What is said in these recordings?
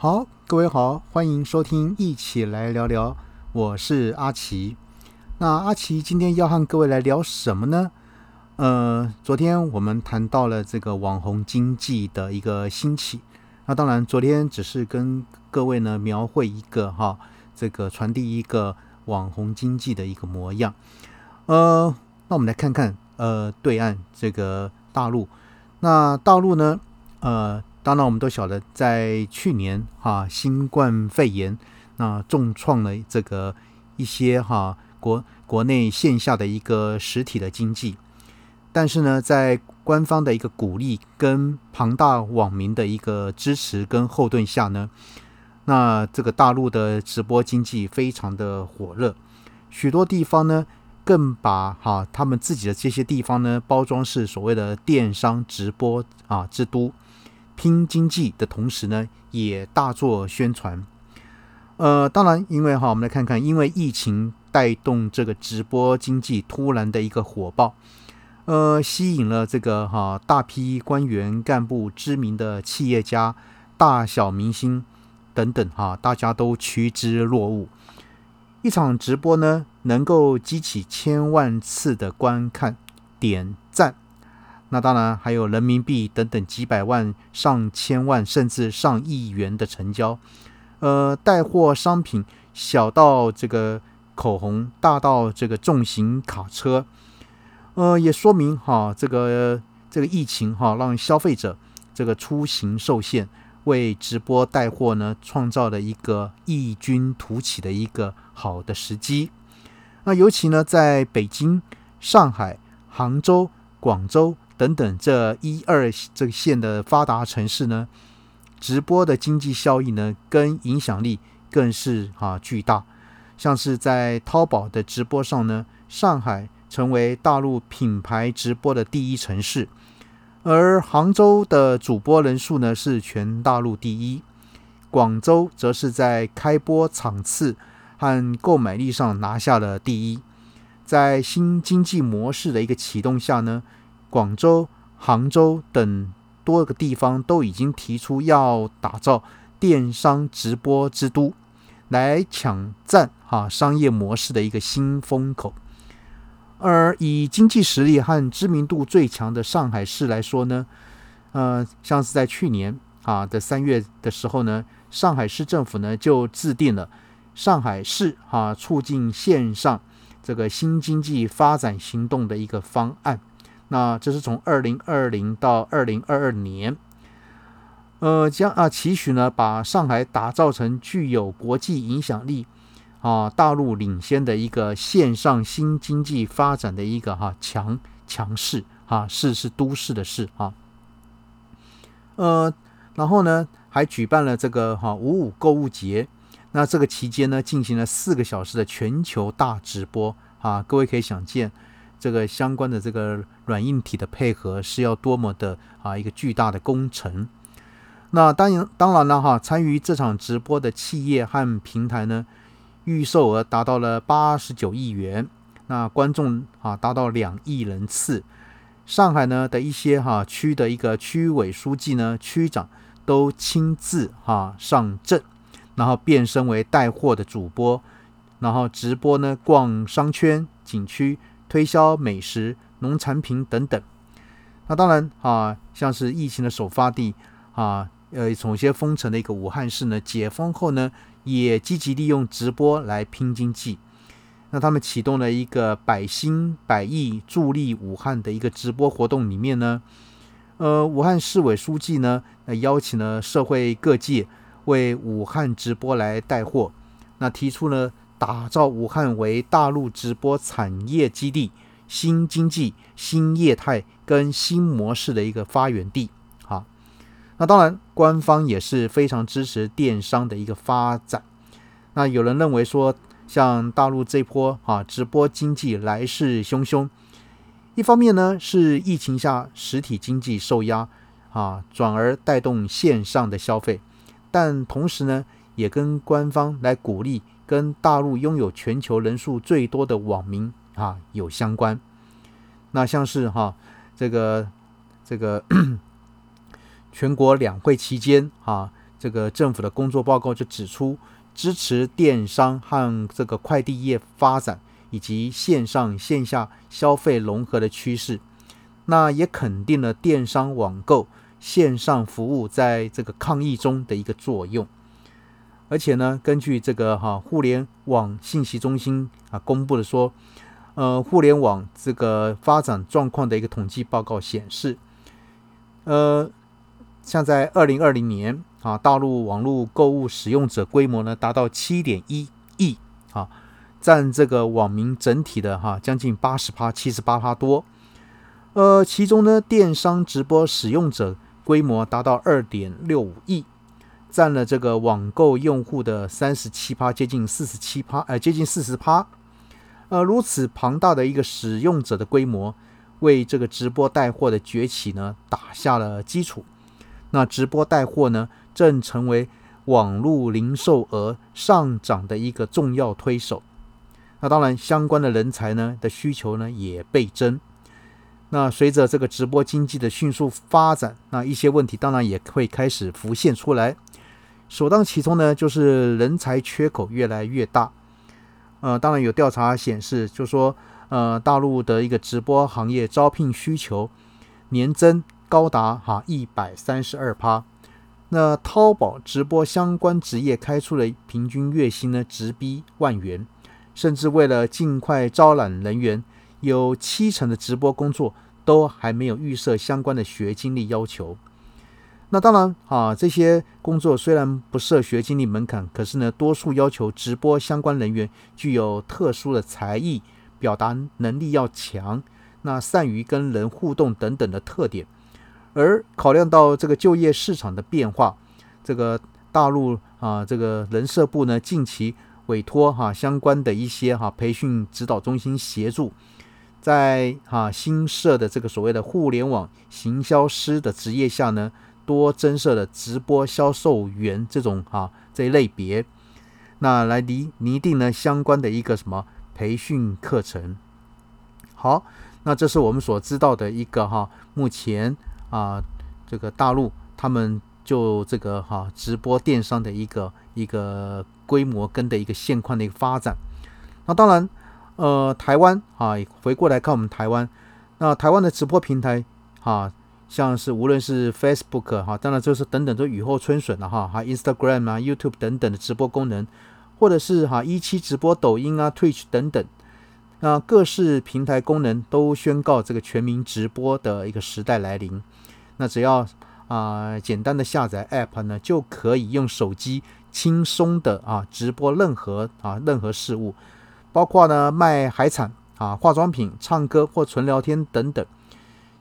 好，各位好，欢迎收听，一起来聊聊。我是阿奇。那阿奇今天要和各位来聊什么呢？呃，昨天我们谈到了这个网红经济的一个兴起。那当然，昨天只是跟各位呢描绘一个哈，这个传递一个网红经济的一个模样。呃，那我们来看看呃对岸这个大陆。那大陆呢，呃。当然，我们都晓得，在去年哈新冠肺炎那重创了这个一些哈国国内线下的一个实体的经济，但是呢，在官方的一个鼓励跟庞大网民的一个支持跟后盾下呢，那这个大陆的直播经济非常的火热，许多地方呢更把哈他们自己的这些地方呢包装是所谓的电商直播啊之都。拼经济的同时呢，也大做宣传。呃，当然，因为哈，我们来看看，因为疫情带动这个直播经济突然的一个火爆，呃，吸引了这个哈大批官员干部、知名的企业家、大小明星等等哈，大家都趋之若鹜。一场直播呢，能够激起千万次的观看、点赞。那当然还有人民币等等几百万、上千万甚至上亿元的成交，呃，带货商品小到这个口红，大到这个重型卡车，呃，也说明哈，这个这个疫情哈，让消费者这个出行受限，为直播带货呢创造了一个异军突起的一个好的时机。那尤其呢，在北京、上海、杭州、广州。等等，这一二这个线的发达城市呢，直播的经济效益呢，跟影响力更是啊巨大。像是在淘宝的直播上呢，上海成为大陆品牌直播的第一城市，而杭州的主播人数呢是全大陆第一，广州则是在开播场次和购买力上拿下了第一。在新经济模式的一个启动下呢。广州、杭州等多个地方都已经提出要打造电商直播之都，来抢占哈商业模式的一个新风口。而以经济实力和知名度最强的上海市来说呢，呃，像是在去年啊的三月的时候呢，上海市政府呢就制定了上海市哈促进线上这个新经济发展行动的一个方案。那这是从二零二零到二零二二年，呃，将啊期许呢，把上海打造成具有国际影响力啊、大陆领先的一个线上新经济发展的一个哈强强势啊市是都市的市啊，呃，然后呢还举办了这个哈五五购物节，那这个期间呢进行了四个小时的全球大直播啊，各位可以想见。这个相关的这个软硬体的配合是要多么的啊一个巨大的工程。那当然当然了哈，参与这场直播的企业和平台呢，预售额达到了八十九亿元，那观众啊达到两亿人次。上海呢的一些哈区的一个区委书记呢、区长都亲自哈上阵，然后变身为带货的主播，然后直播呢逛商圈、景区。推销美食、农产品等等。那当然啊，像是疫情的首发地啊，呃，首先封城的一个武汉市呢，解封后呢，也积极利用直播来拼经济。那他们启动了一个百兴百亿助力武汉的一个直播活动，里面呢，呃，武汉市委书记呢，呃，邀请了社会各界为武汉直播来带货，那提出了。打造武汉为大陆直播产业基地、新经济、新业态跟新模式的一个发源地。好，那当然，官方也是非常支持电商的一个发展。那有人认为说，像大陆这波啊直播经济来势汹汹，一方面呢是疫情下实体经济受压啊，转而带动线上的消费，但同时呢也跟官方来鼓励。跟大陆拥有全球人数最多的网民啊有相关，那像是哈这个这个 全国两会期间啊，这个政府的工作报告就指出，支持电商和这个快递业发展，以及线上线下消费融合的趋势。那也肯定了电商网购线上服务在这个抗疫中的一个作用。而且呢，根据这个哈互联网信息中心啊公布的说，呃，互联网这个发展状况的一个统计报告显示，呃，像在二零二零年啊，大陆网络购物使用者规模呢达到七点一亿啊，占这个网民整体的哈将近八十趴，七十八趴多。呃，其中呢，电商直播使用者规模达到二点六五亿。占了这个网购用户的三十七趴，接近四十七趴，呃，接近四十趴。呃，如此庞大的一个使用者的规模，为这个直播带货的崛起呢打下了基础。那直播带货呢，正成为网络零售额上涨的一个重要推手。那当然，相关的人才呢的需求呢也倍增。那随着这个直播经济的迅速发展，那一些问题当然也会开始浮现出来。首当其冲呢，就是人才缺口越来越大。呃，当然有调查显示，就说呃，大陆的一个直播行业招聘需求年增高达哈一百三十二趴。那淘宝直播相关职业开出的平均月薪呢，直逼万元。甚至为了尽快招揽人员，有七成的直播工作都还没有预设相关的学经历要求。那当然啊，这些工作虽然不设学经历门槛，可是呢，多数要求直播相关人员具有特殊的才艺、表达能力要强，那善于跟人互动等等的特点。而考量到这个就业市场的变化，这个大陆啊，这个人社部呢，近期委托哈相关的一些哈培训指导中心协助，在哈新设的这个所谓的互联网行销师的职业下呢。多增设的直播销售员这种啊这一类别，那来拟拟定呢相关的一个什么培训课程。好，那这是我们所知道的一个哈，目前啊这个大陆他们就这个哈直播电商的一个一个规模跟的一个现况的一个发展。那当然，呃，台湾啊回过来看我们台湾，那台湾的直播平台啊。像是无论是 Facebook 哈，当然就是等等都雨后春笋了哈，还 Instagram 啊、YouTube 等等的直播功能，或者是哈一期直播抖音啊、Twitch 等等，那各式平台功能都宣告这个全民直播的一个时代来临。那只要啊简单的下载 App 呢，就可以用手机轻松的啊直播任何啊任何事物，包括呢卖海产啊、化妆品、唱歌或纯聊天等等。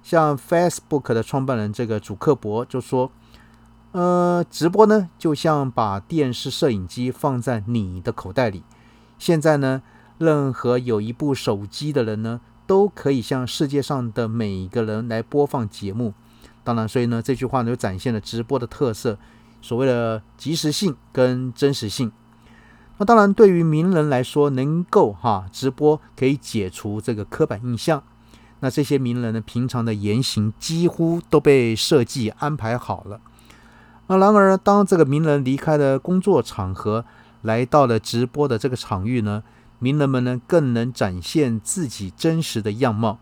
像 Facebook 的创办人这个主克伯就说：“呃，直播呢，就像把电视摄影机放在你的口袋里。现在呢，任何有一部手机的人呢，都可以向世界上的每一个人来播放节目。当然，所以呢，这句话呢，就展现了直播的特色，所谓的及时性跟真实性。那当然，对于名人来说，能够哈直播可以解除这个刻板印象。”那这些名人呢，平常的言行几乎都被设计安排好了。那然而，当这个名人离开了工作场合，来到了直播的这个场域呢，名人们呢更能展现自己真实的样貌。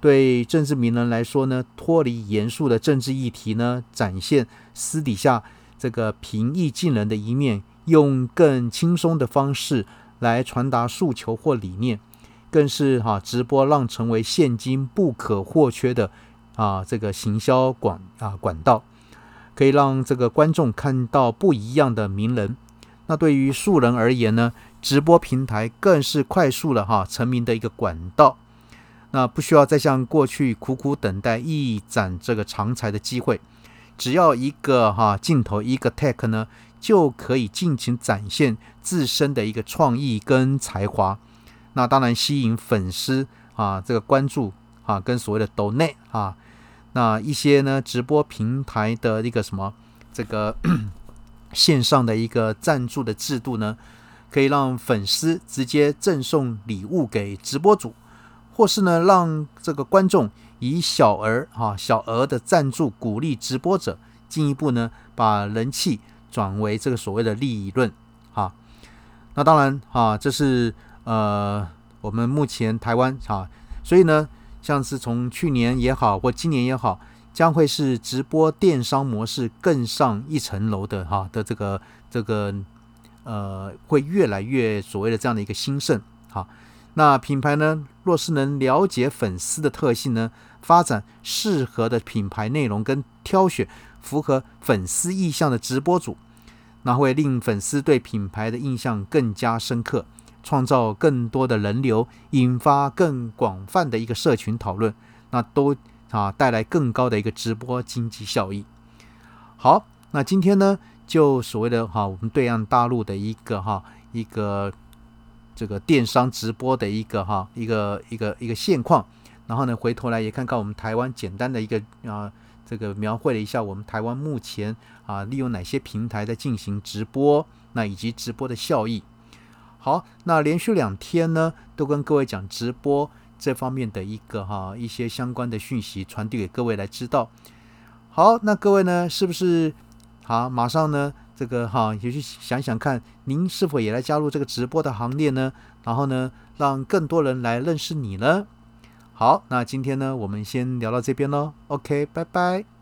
对政治名人来说呢，脱离严肃的政治议题呢，展现私底下这个平易近人的一面，用更轻松的方式来传达诉求或理念。更是哈直播让成为现今不可或缺的啊这个行销管啊管道，可以让这个观众看到不一样的名人。那对于素人而言呢，直播平台更是快速了哈成名的一个管道。那不需要再像过去苦苦等待一展这个长才的机会，只要一个哈镜头一个 take 呢，就可以尽情展现自身的一个创意跟才华。那当然吸引粉丝啊，这个关注啊，跟所谓的 donate 啊，那一些呢直播平台的一个什么这个 线上的一个赞助的制度呢，可以让粉丝直接赠送礼物给直播主，或是呢让这个观众以小额啊小额的赞助鼓励直播者，进一步呢把人气转为这个所谓的利润啊。那当然啊，这是呃我们目前台湾啊，所以呢，像是从去年也好或今年也好，将会是直播电商模式更上一层楼的哈的这个这个呃会越来越所谓的这样的一个兴盛哈。那品牌呢，若是能了解粉丝的特性呢，发展适合的品牌内容跟挑选符合粉丝意向的直播主。那会令粉丝对品牌的印象更加深刻，创造更多的人流，引发更广泛的一个社群讨论，那都啊带来更高的一个直播经济效益。好，那今天呢，就所谓的哈，我们对岸大陆的一个哈一个这个电商直播的一个哈一个一个一个现况，然后呢，回头来也看看我们台湾简单的一个啊。这个描绘了一下我们台湾目前啊利用哪些平台在进行直播，那以及直播的效益。好，那连续两天呢都跟各位讲直播这方面的一个哈一些相关的讯息传递给各位来知道。好，那各位呢是不是好马上呢这个哈也去想想看，您是否也来加入这个直播的行列呢？然后呢让更多人来认识你呢？好，那今天呢，我们先聊到这边喽。OK，拜拜。